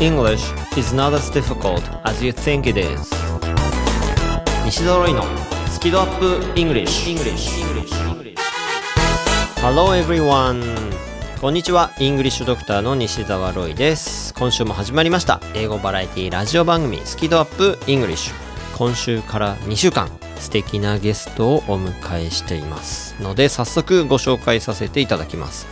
English is not as difficult as you think it is. 西澤ロイのスキドアップ English, English. Hello everyone. こんにちは。イングリッシュドクターの西澤ロイです。今週も始まりました。英語バラエティラジオ番組スキドアップ English 今週から2週間素敵なゲストをお迎えしていますので早速ご紹介させていただきます。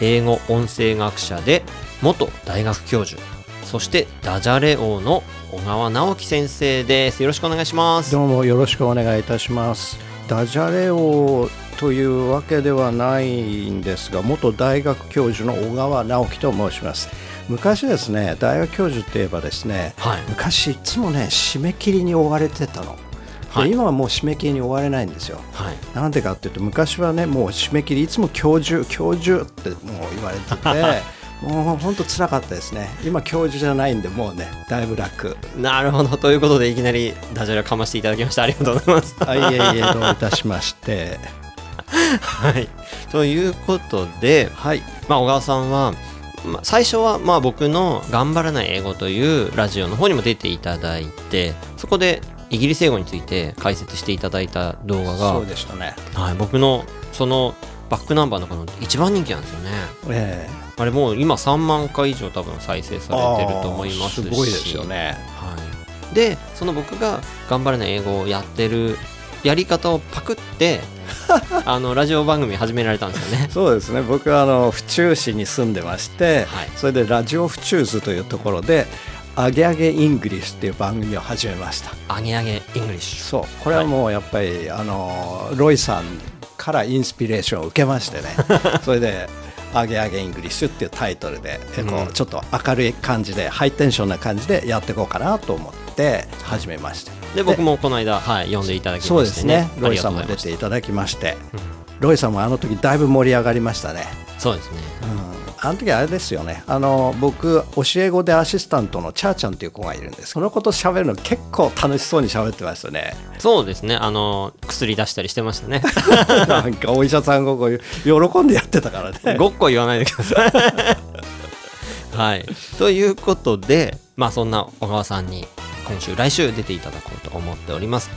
英語音声学者で元大学教授そしてダジャレ王の小川直樹先生です。よろしくお願いします。どうもよろしくお願いいたします。ダジャレ王というわけではないんですが元大学教授の小川直樹と申します。昔ですね大学教授って言えばですね、はい。昔いつもね締め切りに追われてたの、ではい。今はもう締め切りに追われないんですよ。はい。なんでかっていうと昔はねもう締め切りいつも教授教授ってもう言われてて もう本当辛かったですね。今教授じゃないんでもうねだいぶ楽。なるほど。ということでいきなりダジャレをかましていただきました。ありがとうございます。あいえいえどういたしまして。はい。ということではい。まあ、小川さんは、まあ、最初はまあ僕の「頑張らない英語」というラジオの方にも出ていただいてそこでイギリス英語について解説していただいた動画がそう、でしたね。はい、僕のそのバックナンバーの中の一番人気なんですよね。えあれもう今3万回以上多分再生されてると思いますし。すごいですよね。はい、でその僕が「頑張らない英語」をやってるやり方をパクって あのラジオ番組始められたんですよね。そうですね。僕はあの府中市に住んでまして、はい。それでラジオフチューズというところで「アゲアゲイングリッシュ」っていう番組を始めました。アゲアゲイングリッシュ。そう。これはもうやっぱり、あのロイさんからインスピレーションを受けましてね。それで「アゲアゲイングリッシュ」っていうタイトルで、うん。うちょっと明るい感じでハイテンションな感じでやっていこうかなと思って始めましたで僕もこの間、はい、読んでいただきそうましてね。ですね。ロイさんも出ていただきまして、ロイさんもあの時だいぶ盛り上がりましたね。そうですねあの時あれですよね。あの僕教え子でアシスタントのチャーちゃんっていう子がいるんです。その子と喋るの結構楽しそうに喋ってましたね。そうですね。あの薬出したりしてましたね。なんかお医者さんがこう喜んでやってたからね。ごっこ言わないでください。はい。ということでまあそんな小川さんに今週来週出ていただこうと思っております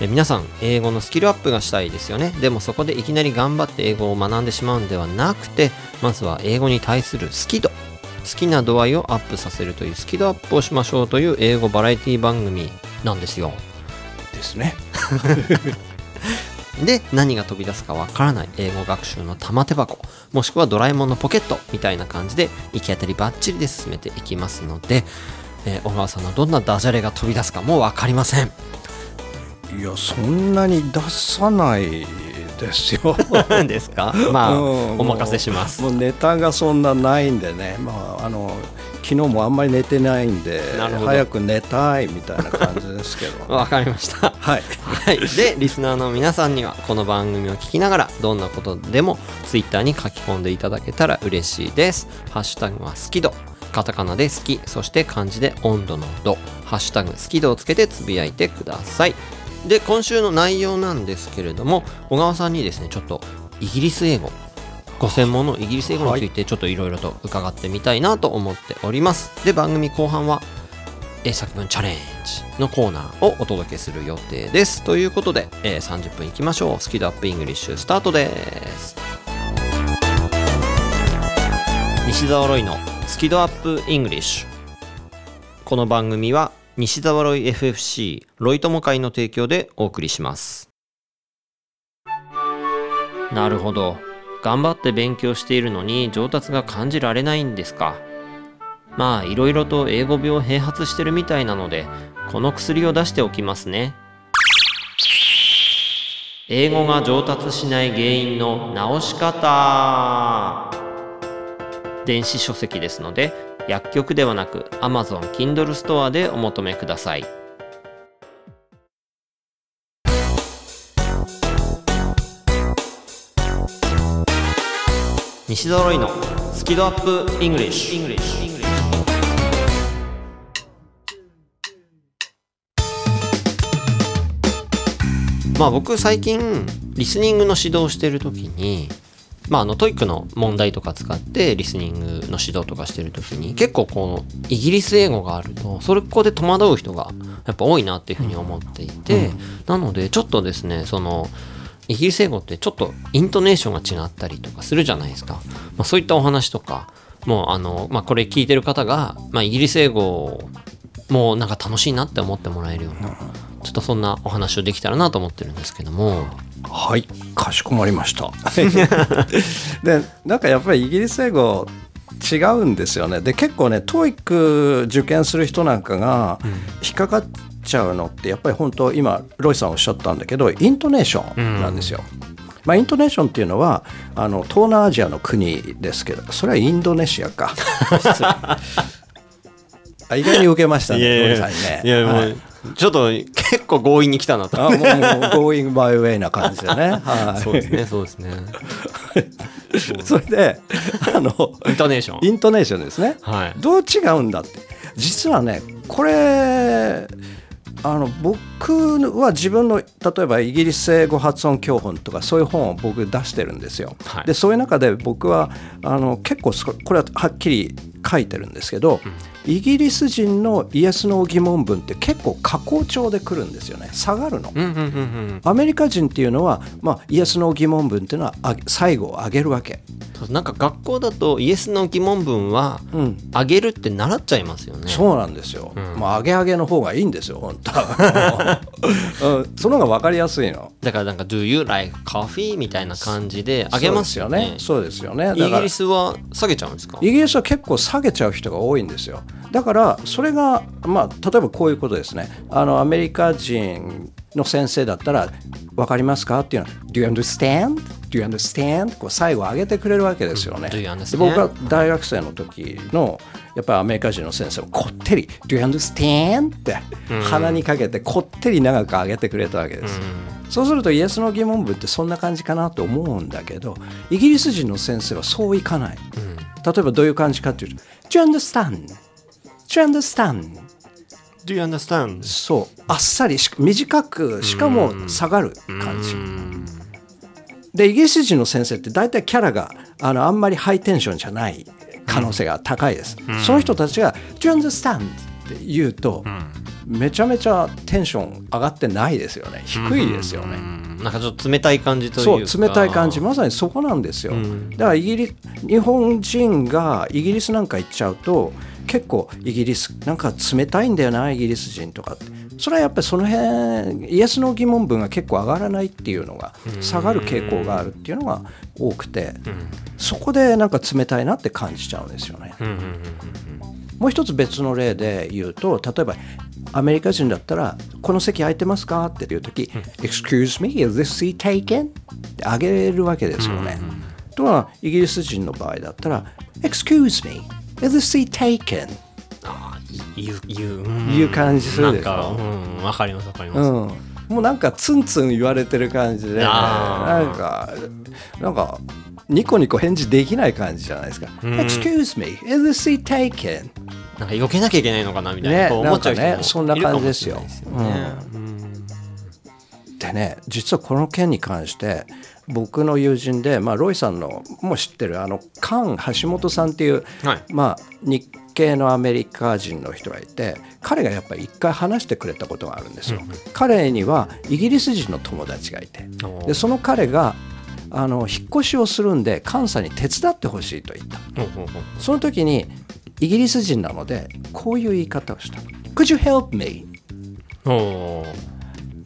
え皆さん英語のスキルアップがしたいですよね。でもそこでいきなり頑張って英語を学んでしまうんではなくてまずは英語に対する好き度好きな度合いをアップさせるというスキルアップをしましょうという英語バラエティ番組なんですよ。ですね。で何が飛び出すかわからない英語学習の玉手箱もしくはドラえもんのポケットみたいな感じで行き当たりばっちりで進めていきますので、えー小川さんのどんなダジャレが飛び出すかも分かりませんいやそんなに出さないですよ。ですか？まあ、うん。お任せします。もうネタがそんなないんでね。まああの昨日もあんまり寝てないんで早く寝たいみたいな感じですけど。わかりました。はい。はい、でリスナーの皆さんにはこの番組を聞きながらどんなことでも Twitter に書き込んでいただけたら嬉しいです。ハッシュタグは好き度カタカナで好きそして漢字で温度の度。ハッシュタグ好き度をつけてつぶやいてくださいで今週の内容なんですけれども小川さんにですねちょっとイギリス英語ご専門のイギリス英語についてちょっといろいろと伺ってみたいなと思っておりますで番組後半は英作文チャレンジのコーナーをお届けする予定です。ということで、えー30分いきましょう。スキドアップイングリッシュスタートです。西澤ロイのスキドアップイングリッシュ。この番組は西澤ロイ FFC ロイ友会の提供でお送りします。なるほど。頑張って勉強しているのに上達が感じられないんですか。まあいろいろと英語病併発してるみたいなのでこの薬を出しておきますね英語が上達しない原因の直し方電子書籍ですので薬局ではなく Amazon Kindle ストアでお求めください。西澤ロイのスキ度UPイングリッシュまあ僕最近リスニングの指導をしてる時にまああの TOEIC の問題とか使ってリスニングの指導とかしてる時に結構このイギリス英語があるとそこで戸惑う人がやっぱ多いなっていうふうに思っていて、なのでちょっとですねそのイギリス英語ってちょっとイントネーションが違ったりとかするじゃないですか、まあ、そういったお話とかもうあの、まあ、これ聞いてる方が、まあ、イギリス英語をもうなんか楽しいなって思ってもらえるようなちょっとそんなお話をできたらなと思ってるんですけども。はいかしこまりました。でなんかやっぱりイギリス英語違うんですよね。で結構ね TOEIC 受験する人なんかが引っかかっちゃうのってやっぱり本当今ロイさんおっしゃったんだけどイントネーションなんですよ。まあ、イントネーションっていうのはあの東南アジアの国ですけどそれはインドネシアか。あ意外に受けましたねロイさんにね。いやもう、はい。ちょっと結構強引に来たなと。あもうもう going way な感じでね、はい、そうですねそうですね。それであのイントネーション。イントネーションですね。はい。どう違うんだって。実はねこれあの僕は自分の例えばイギリス英語発音教本とかそういう本を僕出してるんですよ。はい。でそういう中で僕はあの結構そこれははっきり書いてるんですけど、イギリス人のイエス・ノー疑問文って結構下降調で来るんですよね下がるの。うんうんうんうんアメリカ人っていうのは、まあ、イエス・ノー疑問文っていうのはあ最後を上げるわけ。なんか学校だとイエスの疑問文はうんあげるって習っちゃいますよねそうなんですよ。んまあ、上げ上げの方がいいんですよ、本当は。うん、その方が分かりやすいの。だからなんか Do you like coffee? みたいな感じであげますよねそうですよね。イギリスは下げちゃうんですか？イギリスは結構下げちゃう人が多いんですよ。だからそれが、まあ、例えばこういうことですね。あのアメリカ人の先生だったら分かりますか？っていうのは Do you understand? Do you understand? こう最後上げてくれるわけですよね。僕が大学生の時のやっぱりアメリカ人の先生もこってり Do you understand? って鼻にかけてこってり長く上げてくれたわけです。そうするとイエスの疑問文ってそんな感じかなと思うんだけどイギリス人の先生はそういかない。例えばどういう感じかっていうと Do you understand? Do you understand? Do you understand? そう。あっさりし短くしかも下がる感じ。でイギリス人の先生って大体キャラがあのあんまりハイテンションじゃない可能性が高いです。その人たちが「Do you understand?」って言うと、めちゃめちゃテンション上がってないですよね。低いですよね。うん。なんかちょっと冷たい感じというか。そう冷たい感じ。まさにそこなんですよ、だからイギリ日本人がイギリスなんか行っちゃうと結構イギリスなんか冷たいんだよなイギリス人とかってそれはやっぱりその辺イエスの疑問文が結構上がらないっていうのが下がる傾向があるっていうのが多くてそこでなんか冷たいなって感じちゃうんですよね。もう一つ別の例で言うと例えばアメリカ人だったら「この席空いてますか?」って言う時「Excuse me, is this seat taken?」ってあげるわけですよね。とはイギリス人の場合だったら「Excuse me, is seat taken?」あー言う言ううん。いう感じするでしょ？うんわかりますわかります、うん、もうなんかツンツン言われてる感じで、なんかなんかニコニコ返事できない感じじゃないですか。Excuse me, is this seat taken? なんか避けなきゃいけないのかなみたいな、ね思っちゃうねそんな感じですよ。すよね。うんでね実はこの件に関して僕の友人で、まあ、ロイさんのも知ってるあのカン橋本さんっていう、はいまあ、日系のアメリカ人の人がいて彼がやっぱり一回話してくれたことがあるんですよ。彼にはイギリス人の友達がいてでその彼があの引っ越しをするんで関西に手伝ってほしいと言った。その時にイギリス人なのでこういう言い方をした。Could you help me?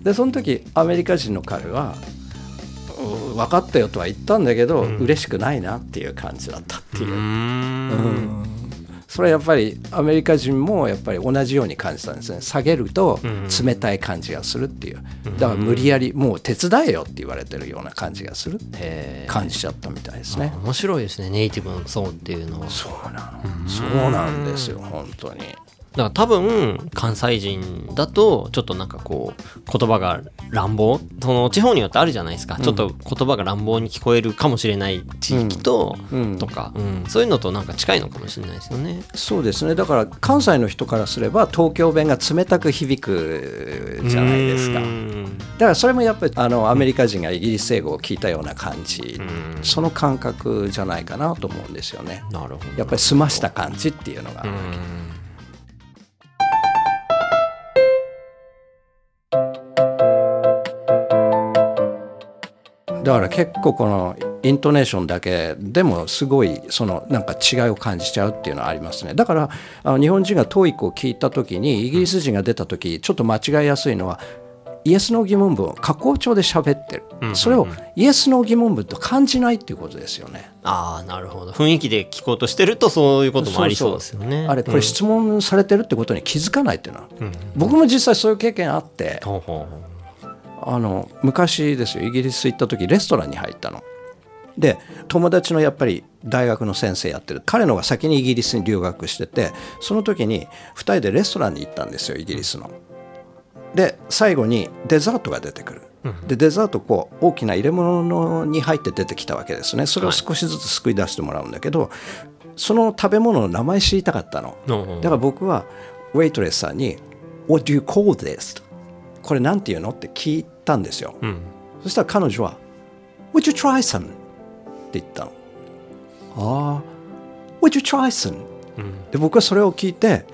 でその時アメリカ人の彼はうん分かったよとは言ったんだけど、嬉しくないなっていう感じだったっていう。う、ーん。それはやっぱりアメリカ人もやっぱり同じように感じたんですね。下げると冷たい感じがするっていう。だから無理やりもう手伝えよって言われてるような感じがするって感じちゃったみたいですね。面白いですね。ネイティブの層っていうのは。そうなの。そうなんですよ本当にから多分関西人だとちょっとなんかこう言葉が乱暴その地方によってあるじゃないですか、ちょっと言葉が乱暴に聞こえるかもしれない地域と、うん。とか、うん、そういうのとなんか近いのかもしれないですよね。そうですね。だから関西の人からすれば東京弁が冷たく響くじゃないですか。だからそれもやっぱりあのアメリカ人がイギリス英語を聞いたような感じ。うん。その感覚じゃないかなと思うんですよね。なるほど。やっぱり済ました感じっていうのが、だから結構このイントネーションだけでもすごいそのなんか違いを感じちゃうっていうのはありますね。だからあの日本人が TOEIC を聞いた時にイギリス人が出た時ちょっと間違いやすいのはイエス・ノー疑問文を加工帳で喋ってる、それをイエス・ノー疑問文と感じないっていうことですよね。ああなるほど。雰囲気で聞こうとしてるとそういうこともありそうですよね。あれこれ質問されてるってことに気づかないっていうのは、僕も実際そういう経験あって。ほうほうあの昔ですよイギリス行った時レストランに入ったの。で友達のやっぱり大学の先生やってる彼のが先にイギリスに留学しててその時に2人でレストランに行ったんですよイギリスの。で最後にデザートが出てくる。でデザートこう大きな入れ物に入って出てきたわけですねそれを少しずつすくい出してもらうんだけど、その食べ物の名前知りたかったの。だから僕はウェイトレスさんに「What do you call this?」これなんて言うの？って聞いたんですよ。うんそしたら彼女は「Would you try some?」って言ったの。ああ「Would you try some?」うんで僕はそれを聞いて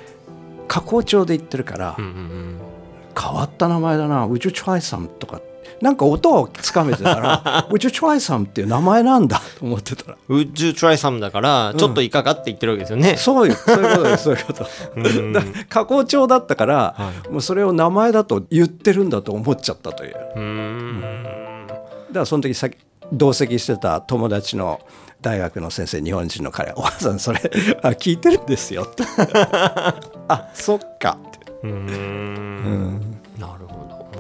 加工帳で言ってるから、うんうん変わった名前だな「Would you try some?」とかなんか音をつかめてたら 「Would you try some?」っていう名前なんだ。と思ってたら。うん。Would you try some だからちょっといかがって言ってるわけですよね。そういうそういうことです。そういうこと。うん。だ加工帳だったから、はもうそれを名前だと言ってるんだと思っちゃったという。だかうーん。らその時さ同席してた友達の大学の先生日本人の彼「お母さんそれ あ聞いてるんですよ」って「あそっか」って、うーん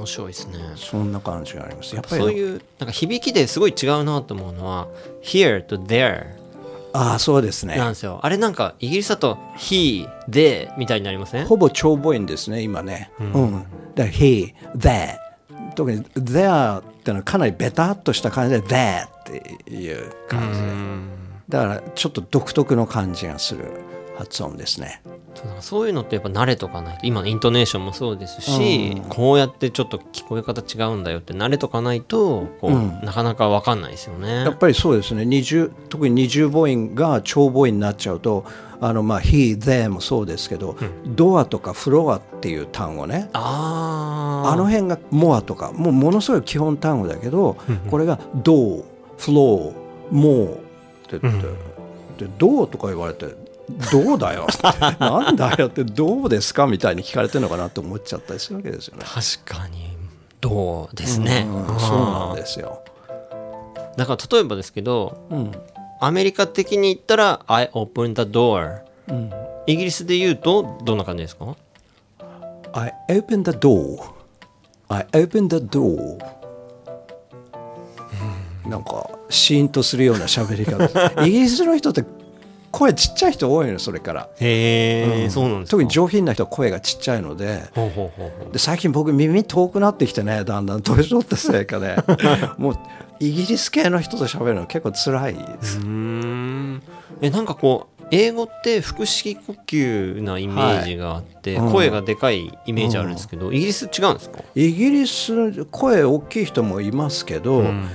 面白いですね。そんな感じがあります。やっぱりそういうなんか響きですごい違うなと思うのは here と there ああそうですね。なんですよ。あれなんかイギリスだと he, they みたいになりません？ほぼ長母音ですね今ね。うん、だから「he」「there」特に「there」ってのはかなりベタっとした感じで「there」っていう感じ。でだからちょっと独特の感じがする発音ですね。そういうのってやっぱ慣れとかないと今のイントネーションもそうですし、こうやってちょっと聞こえ方違うんだよって慣れとかないとこう、なかなか分かんないですよね。やっ。ぱりそうですね。20特に二重母音が長母音になっちゃうとあのまあ「he」「they」もそうですけど、ドアとかフロアっていう単語ね。あの辺がモアとかもうものすごい基本単語だけどこれがドーフローモーって言って、でドーとか言われてどうだよ なんだよってどうですかみたいに聞かれてるのかなと思っちゃったりするわけですよね。確かにどうですね、うんそうなんですよ。だから例えばですけどうん。アメリカ的に言ったら「I open the door うん」イギリスで言うとどんな感じですか？I open the door. I open the door. なんかシーンとするような喋り方。イギリスの人って声ちっちゃい人多いのそれから。へえ、そうなんですか。特に上品な人は声がちっちゃいので。で最近僕耳遠くなってきてねだんだん年取ったせいかね。もうイギリス系の人と喋るの結構辛いです、うーん。えなんかこう英語って腹式呼吸なイメージがあって、はいうん。声がでかいイメージあるんですけど、イギリス違うんですか、イギリス声大きい人もいますけど、うん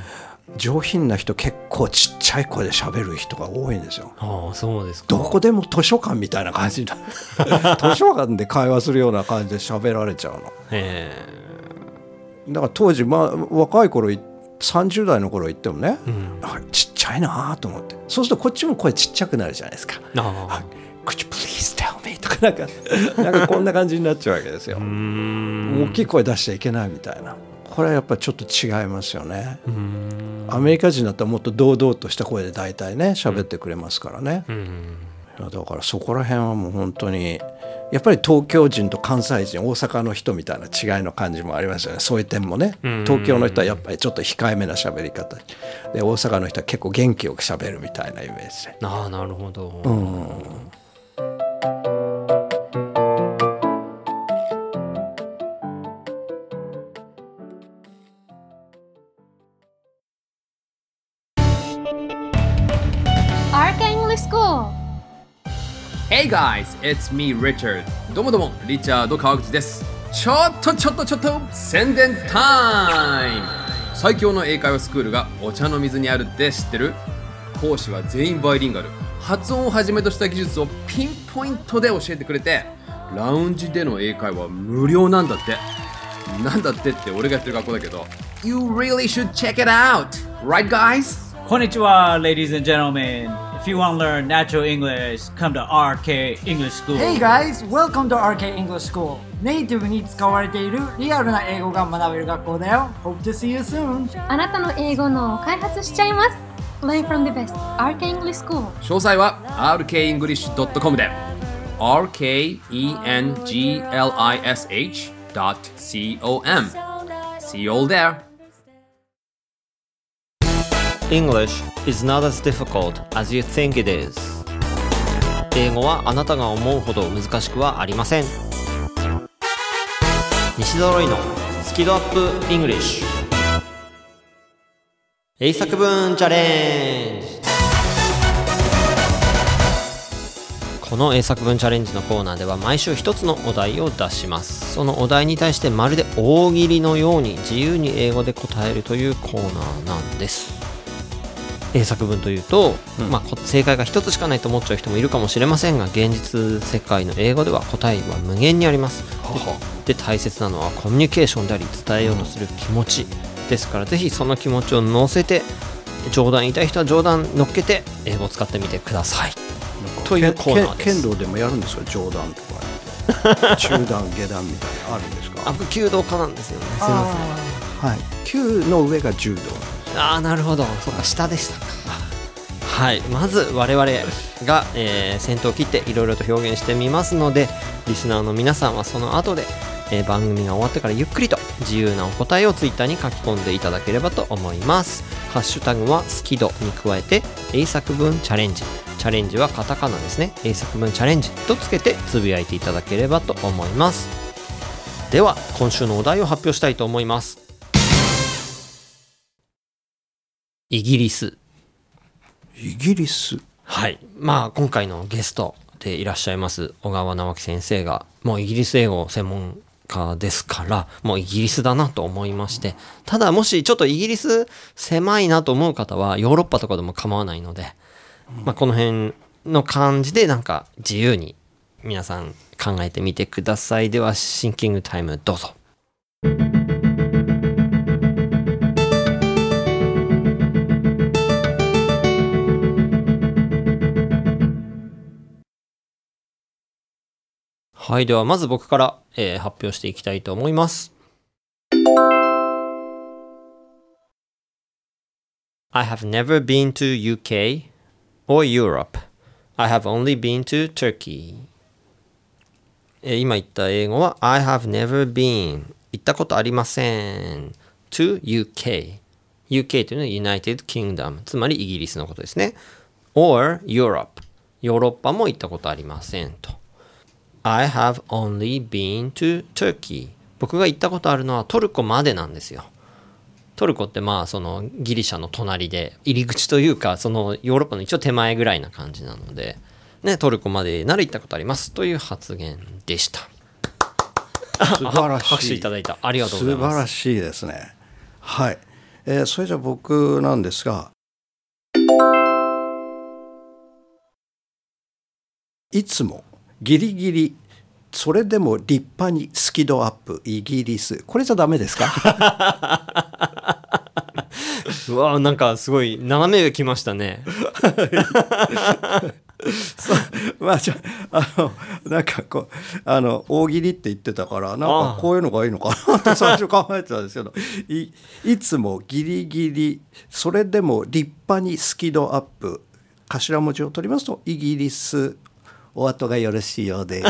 上品な人結構ちっちゃい声で喋る人が多いんですよ。ああそうですか。どこでも図書館みたいな感じな 図書館で会話するような感じで喋られちゃうの。へだから当時、まあ、若い頃い30代の頃言ってもね、え、うん、あちっちゃいなと思って。そうするとこっちも声ちっちゃくなるじゃないですか。あ「Could you please tell me?」とかなんか なんかこんな感じになっちゃうわけですよ。大きい声出しちゃいけないみたいな。これはやっぱりちょっと違いますよね。うーんアメリカ人だったらもっと堂々とした声で大体ね喋ってくれますからね、だからそこら辺はもう本当にやっぱり東京人と関西人大阪の人みたいな違いの感じもありますよね。そういう点もね。うん。東京の人はやっぱりちょっと控えめな喋り方。で大阪の人は結構元気よく喋るみたいなイメージ。で。ああなるほど、うん Hey guys, it's me Richard どうもどうもリチャード川口ですちょっとちょっとちょっと宣伝タイム最強の英会話スクールがお茶の水にあるって知ってる？講師は全員バイリンガル発音をはじめとした技術をピンポイントで教えてくれてラウンジでの英会話無料なんだってなんだってって俺がやってる学校だけど You really should check it out! Right guys? Konnichiwa, ladies and gentlemen. If you want to learn natural English, come to RK English School. Hey guys, welcome to RK English School. ネイティブに使われているリアルな英語が学べる学校だよ。Hope to see you soon. あなたの英語の開発しちゃいます Learn from the best RK English School 詳細は rkenglish.com で rkenglish.com See you all there English is not as difficult as you think it is. 英語はあなたが思うほど難しくはありません。西ドロイのスキドアップ English 英作文チャレンジ。この英作文チャレンジのコーナーでは毎週一つのお題を出します。そのお題に対してまるで大喜利のように自由に英語で答えるというコーナーなんです。英作文というと、まあ、こ正解が一つしかないと思っちゃう人もいるかもしれませんが現実世界の英語では答えは無限にあります。でで大切なのはコミュニケーションであり伝えようとする気持ちですからぜひその気持ちを乗せて冗談言いたい人は冗談乗っけて英語を使ってみてください。というコーナーです。剣道でもやるんですか？冗談とか 中段下段みたいなのあるんですか？あ僕弓道家なんですよね。すいません。はい。球の上が柔道ああなるほど。そうか下でしたはい。まず我々が、えー先頭を切っていろいろと表現してみますのでリスナーの皆さんはその後で、えー番組が終わってからゆっくりと自由なお答えをツイッターに書き込んでいただければと思います。ハッシュタグは好き度に加えて英作文チャレンジ。チャレンジはカタカナですね。英作文チャレンジとつけてつぶやいていただければと思います。では今週のお題を発表したいと思います。イギリスイギリス？はい。まあ、今回のゲストでいらっしゃいます小川直樹先生が、もうイギリス英語専門家ですから、もうイギリスだなと思いまして、ただもしちょっとイギリス狭いなと思う方は、ヨーロッパとかでも構わないので、まあ、この辺の感じでなんか自由に皆さん考えてみてください。では、シンキングタイムどうぞ。はい。では、まず僕から、えー発表していきたいと思います。I have never been to UK or Europe. I have only been to Turkey. え今言った英語は I have never been 行ったことありません to UK UK というのは United Kingdom つまりイギリスのことですね or Europe ヨーロッパも行ったことありませんと I have only been to Turkey. 僕が行ったことあるのはトルコまでなんですよ。トルコってまあそのギリシャの隣で入り口というかそのヨーロッパの一応手前ぐらいな感じなのでねトルコまでなら行ったことあります。という発言でした。素晴らしい。拍手いただいた。ありがとうござい素ます。晴らしいですね。はい、えーそれじゃあ僕なんですが。いつもギリギリそれでも立派にスキドアップ。イギリス。これじゃダメですか？うわなんかすごい斜めが来ましたね。まあじゃああのなんかこうあの大喜利って言ってたからなんかこういうのがいいのかなって 最初考えてたんですけどいいつもギリギリそれでも立派にスキドアップ。頭文字を取りますとイギリスお後がよろしいようで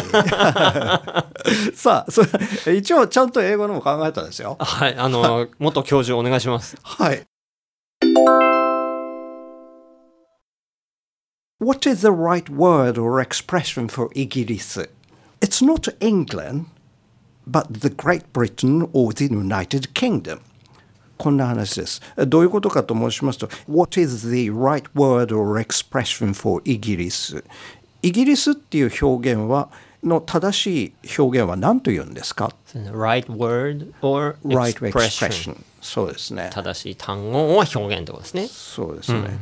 さあそれ一応ちゃんと英語のも考えたんですよはいあの元教授お願いしますはい What is the right word or expression for イギリス It's not England, but the Great Britain or the United Kingdom. こんな話です。どういうことかと申しますと、What is the right word or expression for イギリスイギリスっていう表現はの正しい表現は何と言うんですか？Right word or ?right expression そうですね。正しい単語は表現ってことですね。そうですね、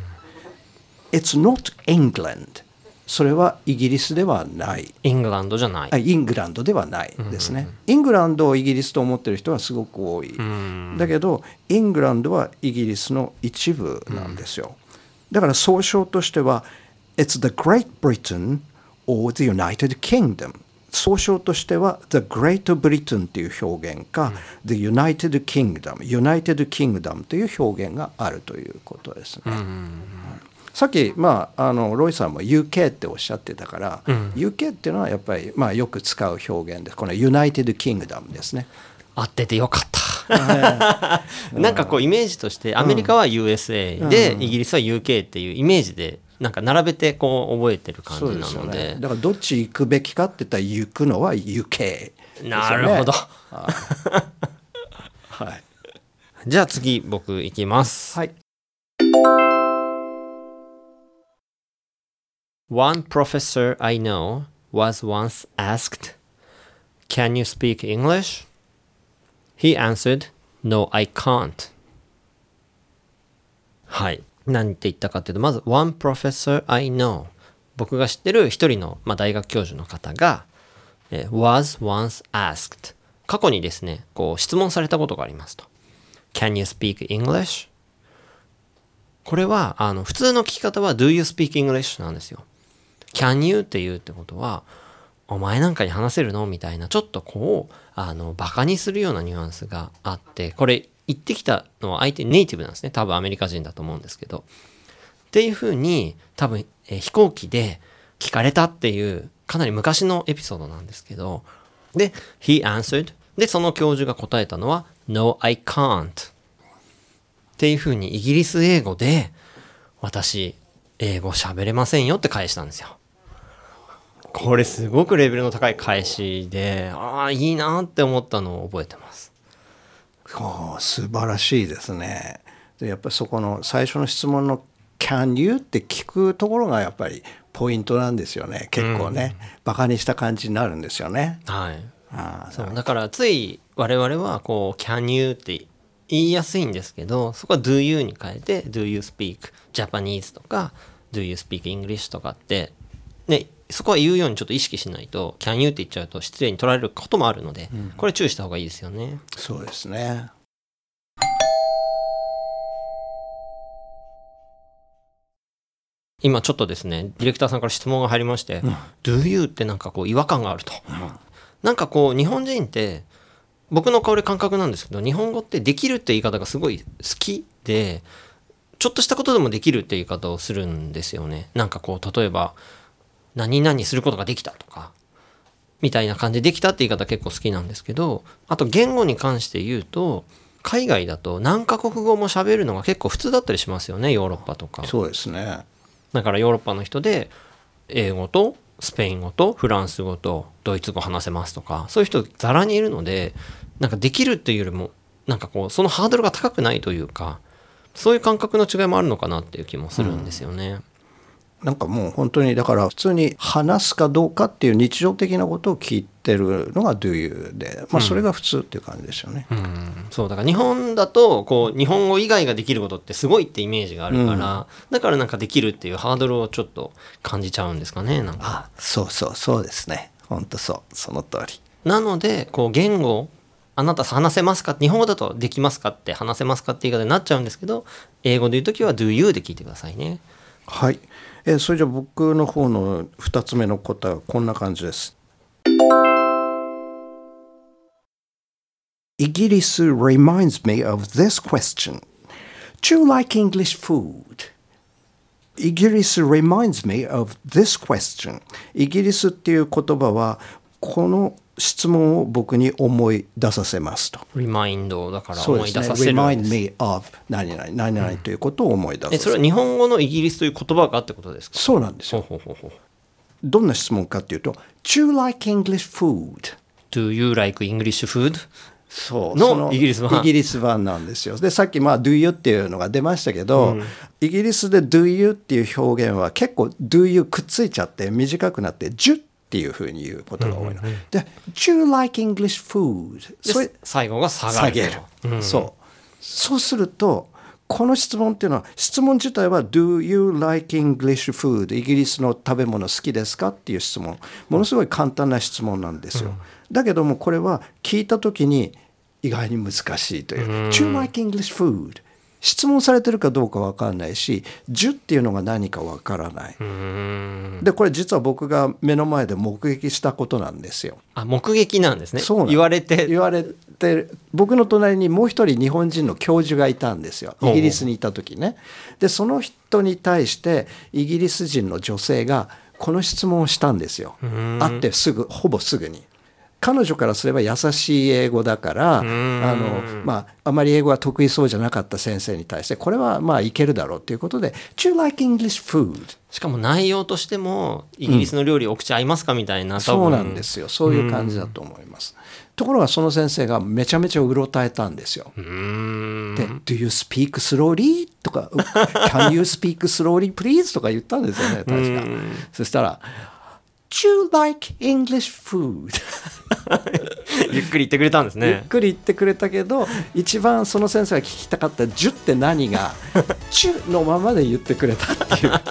It's not England それはイギリスではない。イングランドじゃない。あイングランドではないですね、イングランドをイギリスと思ってる人はすごく多い、だけどイングランドはイギリスの一部なんですよ、だから総称としては It's the Great Britain or the United Kingdom. 総称としては The Great Britain という表現か、The United Kingdom United Kingdom という表現があるということですね、さっき、まあ、あのロイさんも UK っておっしゃってたから、UK っていうのはやっぱり、まあ、よく使う表現ですこの United Kingdom ですね。合っててよかった。なんかこうイメージとしてアメリカは USA でイギリスは UK っていうイメージでなんか並べてこう覚えてる感じなので。ね。だからどっち行くべきかって言ったら行くのはよねなるほど。はい、じゃあ次僕いきます。はい、One professor I know was once asked, Can you speak English? He answered, No, I can't. はい。何て言ったかっていうと、まず、One professor I know. 僕が知ってる一人の、まあ、大学教授の方が、え was once asked. 過去にですね、こう質問されたことがありますと。Can you speak English? これは、あの、普通の聞き方は Do you speak English? なんですよ。Can you って言うってことは、お前なんかに話せるの？みたいな、ちょっとこう、あの、バカにするようなニュアンスがあって、これ、言ってきたのは相手ネイティブなんですね。多分アメリカ人だと思うんですけど。っていうふうに、多分、えー飛行機で聞かれたっていう、かなり昔のエピソードなんですけど、で、he answered. で、その教授が答えたのは、no, I can't. っていうふうにイギリス英語で、私、英語喋れませんよって返したんですよ。これすごくレベルの高い返しで、ああ、いいなって思ったのを覚えてます。おー素晴らしいですねでやっぱりそこの最初の質問の「Can you?」って聞くところがやっぱりポイントなんですよね結構ね、バカにした感じになるんですよねはい。あーそうだからつい我々はこう「can you」って言いやすいんですけどそこは「do you」に変えて「do you speak Japanese」とか「do you speak English」とかってねそこは言うようにちょっと意識しないと「can you」って言っちゃうと失礼に取られることもあるので、これ注意した方がいいですよね。そうですね。今ちょっとですねディレクターさんから質問が入りまして「do you」ってなんかこう違和感があると、なんかこう日本人って僕のこれ感覚なんですけど日本語ってできるって言い方がすごい好きでちょっとしたことでもできるって言い方をするんですよね。なんかこう例えば何々することができたとかみたいな感じでできたって言い方結構好きなんですけどあと言語に関して言うと海外だと何カ国語も喋るのが結構普通だったりしますよねヨーロッパとかそうですねだからヨーロッパの人で英語とスペイン語とフランス語とドイツ語話せますとかそういう人ざらにいるのでなんかできるっていうよりもなんかこうそのハードルが高くないというかそういう感覚の違いもあるのかなっていう気もするんですよね。なんかもう本当にだから普通に話すかどうかっていう日常的なことを聞いてるのが Do you で、まあ、それが普通っていう感じですよね。うん。そうだから日本だとこう日本語以外ができることってすごいってイメージがあるから、だからなんかできるっていうハードルをちょっと感じちゃうんですかねなんか。あそうそうそうですね。本当そう。その通り。なのでこう言語あなた話せますか？日本語だとできますか？って話せますか？って言い方になっちゃうんですけど英語で言う時は do you で聞いてくださいね。はい、えーそれじゃあ僕の方の2つ目の答えはこんな感じです。イギリス reminds me of this question. Do you like English food? イギリス reminds me of this question. イギリスっていう言葉はこの質問を僕に思い出させますと。リマインドだから思い。出させる remind me of 何々何々ということを思い出させる。えそれは日本語のイギリスという言葉がってことですか？そうなんですよ。ほうほうほうどんな質問かっていうと、Do you like English food? Do you like English food? のそうそイギリス版イギリス版なんですよでさっきまあ do you っていうのが出ましたけど、イギリスで do you っていう表現は結構 do you くっついちゃって短くなって do っていうふうに言うことが多いの、で do you like English food? それで最後が下がる下げる、そう。そうするとこの質問っていうのは質問自体は「Do you like English food?」イギリスの食べ物好きですかっていう質問。ものすごい簡単な質問なんですよ、だけどもこれは聞いた時に意外に難しいという「Do you like English food?」質問されてるかどうか分かんないし「じゅ」っていうのが何か分からない。でこれ実は僕が目の前で目撃したことなんですよ。あ目撃なんですね。そう言われて。言われて僕の隣にもう一人日本人の教授がいたんですよ。イギリスにいた時ね。でその人に対してイギリス人の女性がこの質問をしたんですよ。会ってすぐほぼすぐに彼女からすれば優しい英語だからあの、まあ、あまり英語が得意そうじゃなかった先生に対してこれはまあいけるだろうということで「Do you like English food?」しかも内容としてもイギリスの料理お口合いますかみたいな多分そうなんですよそういう感じだと思います。ところがその先生がめちゃめちゃうろたえたんですよ。で「Do you speak slowly?」とか「Can you speak slowly please?」とか言ったんですよね確か。そしたら「You like English food? ゆっくり言ってくれたんです」ゆっねくり言ってくれたけど一番その先生が聞きたかった「ジュ」って何が「チュ」のままで言ってくれたっていう。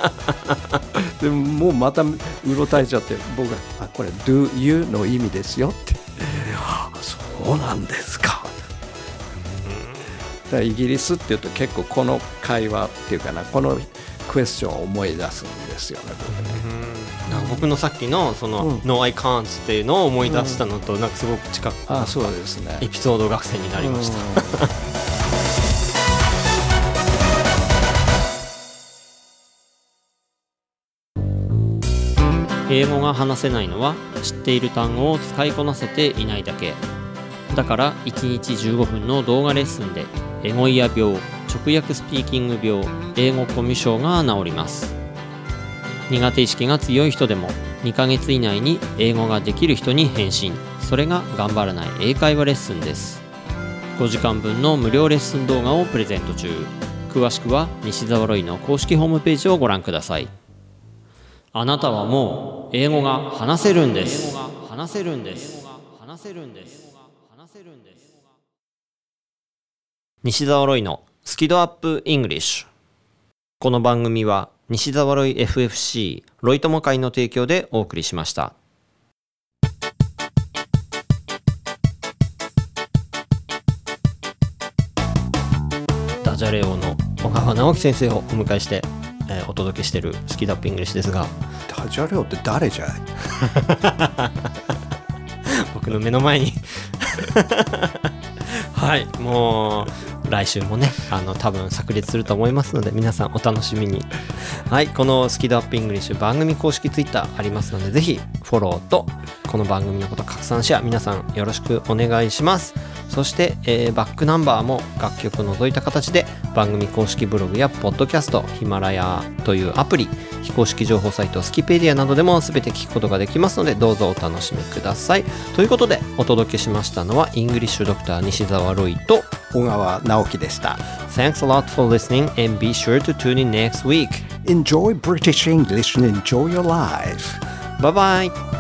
でももうまたうろたえちゃって僕が「あこれ「do you」の意味ですよって「あそうなんですか」だイギリスっていうと結構この会話っていうかなこのクエスチョンを思い出すんですよね僕ね僕のさっきのその「No I can't」っていうのを思い出したのとなんかすごく近くあそうですね。エピソード学生になりました。英語が話せないのは知っている単語を使いこなせていないだけ。だから1日15分の動画レッスンでエゴイヤ病直訳スピーキング病英語コミュ障が治ります苦手意識が強い人でも2ヶ月以内に英語ができる人に返信。それが頑張らない英会話レッスンです。5時間分の無料レッスン動画をプレゼント中。詳しくは西澤ロイの公式ホームページをご覧ください。あなたはもう英語が話せるんです。話せるんです。話せるんです。話せるんです。西澤ロイのスキドアップイングリッシュ。この番組は西澤ロイ FFC ロイ友会の提供でお送りしました。ダジャレ王の小川直樹先生をお迎えして、えーお届けしているスキドアップイングリッシュですが。ダジャレオって誰じゃい？僕の目の前に。はいもう来週もねあの多分炸裂すると思いますので皆さんお楽しみに。はいこのスキドアップイングリッシュ番組公式 Twitter ありますのでぜひフォローとこの番組のこと拡散シェア皆さんよろしくお願いします。そして、えーバックナンバーも楽曲を除いた形で番組公式ブログやポッドキャストヒマラヤというアプリ非公式情報サイトスキペディアなどでも全て聞くことができますのでどうぞお楽しみください。ということでお届けしましたのはイングリッシュドクター西澤ロイと小川直樹でした。Thanks a lot for listening and be sure to tune in next week. Enjoy British English and enjoy your life. Bye bye